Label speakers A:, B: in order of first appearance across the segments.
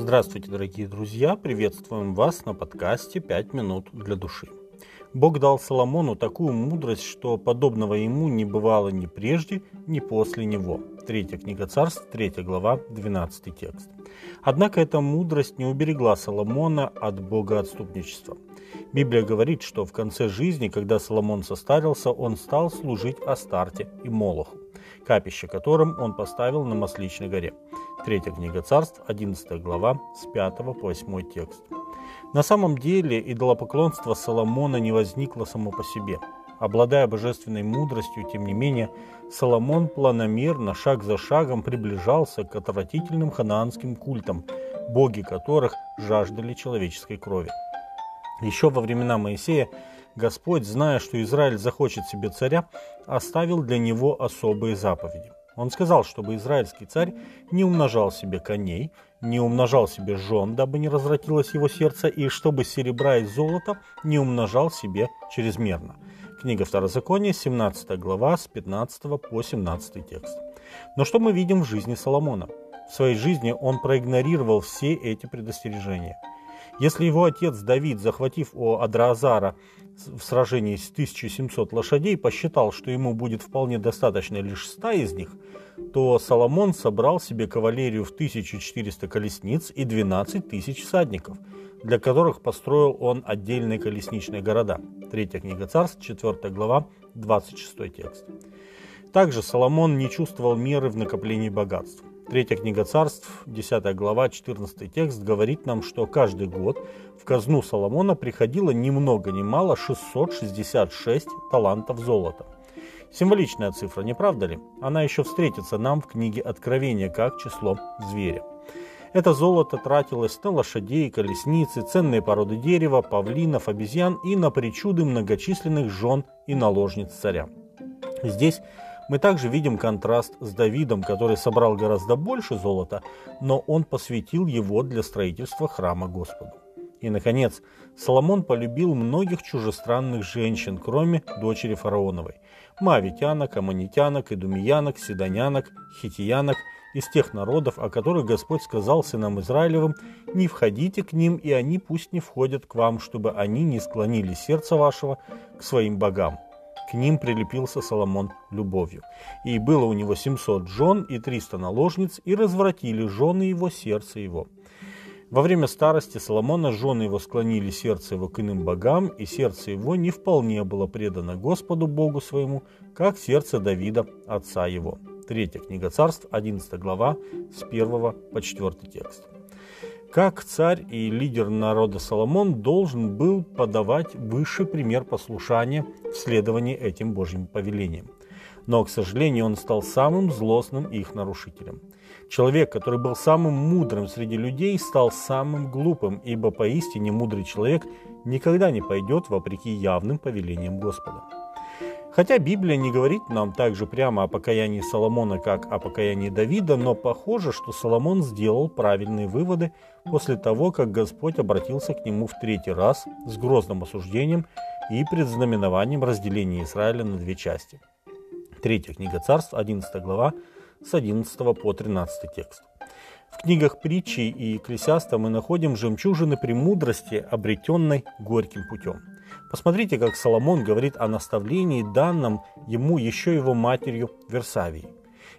A: Здравствуйте, дорогие друзья! Приветствуем вас на подкасте «Пять минут для души». Бог дал Соломону такую мудрость, что подобного ему не бывало ни прежде, ни после него. Третья книга царств, третья глава, 12 текст. Однако эта мудрость не уберегла Соломона от богоотступничества. Библия говорит, что в конце жизни, когда Соломон состарился, он стал служить Астарте и Молоху, капище которым он поставил на Масличной горе. Третья книга царств, 11 глава, с 5 по 8 текст. На самом деле идолопоклонство Соломона не возникло само по себе. Обладая божественной мудростью, тем не менее, Соломон планомерно, шаг за шагом приближался к отвратительным ханаанским культам, боги которых жаждали человеческой крови. Еще во времена Моисея Господь, зная, что Израиль захочет себе царя, оставил для него особые заповеди. Он сказал, чтобы израильский царь не умножал себе коней, не умножал себе жен, дабы не развратилось его сердце, и чтобы серебра и золота не умножал себе чрезмерно. Книга Второзакония, 17 глава, с 15 по 17 текст. Но что мы видим в жизни Соломона? В своей жизни он проигнорировал все эти предостережения – если его отец Давид, захватив у Адраазара в сражении с 1700 лошадей, посчитал, что ему будет вполне достаточно лишь 100 из них, то Соломон собрал себе кавалерию в 1400 колесниц и 12 тысяч всадников, для которых построил он отдельные колесничные города. Третья книга царств, 4 глава, 26 текст. Также Соломон не чувствовал меры в накоплении богатств. Третья книга царств, 10 глава, 14 текст говорит нам, что каждый год в казну Соломона приходило ни много ни мало 666 талантов золота. Символичная цифра, не правда ли? Она еще встретится нам в книге Откровения как число зверя. Это золото тратилось на лошадей, колесницы, ценные породы дерева, павлинов, обезьян и на причуды многочисленных жен и наложниц царя. Здесь мы также видим контраст с Давидом, который собрал гораздо больше золота, но он посвятил его для строительства храма Господу. И, наконец, Соломон полюбил многих чужестранных женщин, кроме дочери фараоновой. Мавитянок, аммонитянок, идумиянок, седонянок, хитиянок из тех народов, о которых Господь сказал сынам Израилевым, «Не входите к ним, и они пусть не входят к вам, чтобы они не склонили сердце вашего к своим богам». К ним прилепился Соломон любовью. И было у него 700 жен и 300 наложниц, и развратили жены его сердце его. Во время старости Соломона жены его склонили сердце его к иным богам, и сердце его не вполне было предано Господу Богу своему, как сердце Давида, отца его. Третья книга царств, 11 глава, с 1 по 4 текст. Как царь и лидер народа Соломон должен был подавать высший пример послушания в следовании этим Божьим повелениям. Но, к сожалению, он стал самым злостным их нарушителем. Человек, который был самым мудрым среди людей, стал самым глупым, ибо поистине мудрый человек никогда не пойдет вопреки явным повелениям Господа. Хотя Библия не говорит нам также прямо о покаянии Соломона, как о покаянии Давида, но похоже, что Соломон сделал правильные выводы после того, как Господь обратился к нему в третий раз с грозным осуждением и предзнаменованием разделения Израиля на две части. Третья книга царств, 11 глава, с 11 по 13 текст. В книгах притчи и Экклесиаста мы находим жемчужины премудрости, обретенной горьким путем. Посмотрите, как Соломон говорит о наставлении, данном ему еще его матерью Версавии.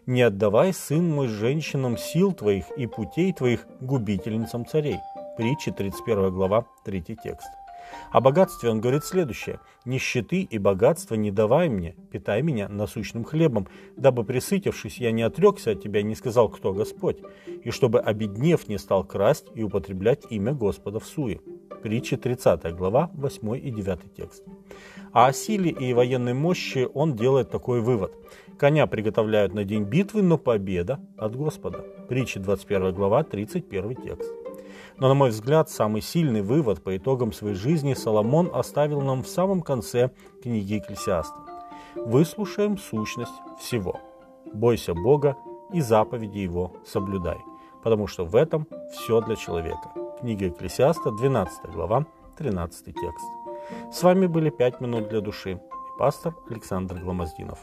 A: «Не отдавай, сын мой, женщинам сил твоих и путей твоих губительницам царей». Притча 31 глава, 3 текст. О богатстве он говорит следующее. «Нищеты и богатства не давай мне, питай меня насущным хлебом, дабы, присытившись, я не отрекся от тебя и не сказал, кто Господь, и чтобы, обеднев, не стал красть и употреблять имя Господа в суе». Притча 30 глава, 8 и 9 текст. А о силе и военной мощи он делает такой вывод. Коня приготовляют на день битвы, но победа от Господа. Притча 21 глава, 31 текст. Но, на мой взгляд, самый сильный вывод по итогам своей жизни Соломон оставил нам в самом конце книги Экклесиаста. Выслушаем сущность всего. Бойся Бога и заповеди Его соблюдай, потому что в этом все для человека. Книга Экклесиаста, 12 глава, 13 текст. С вами были «Пять минут для души» и пастор Александр Гломоздинов.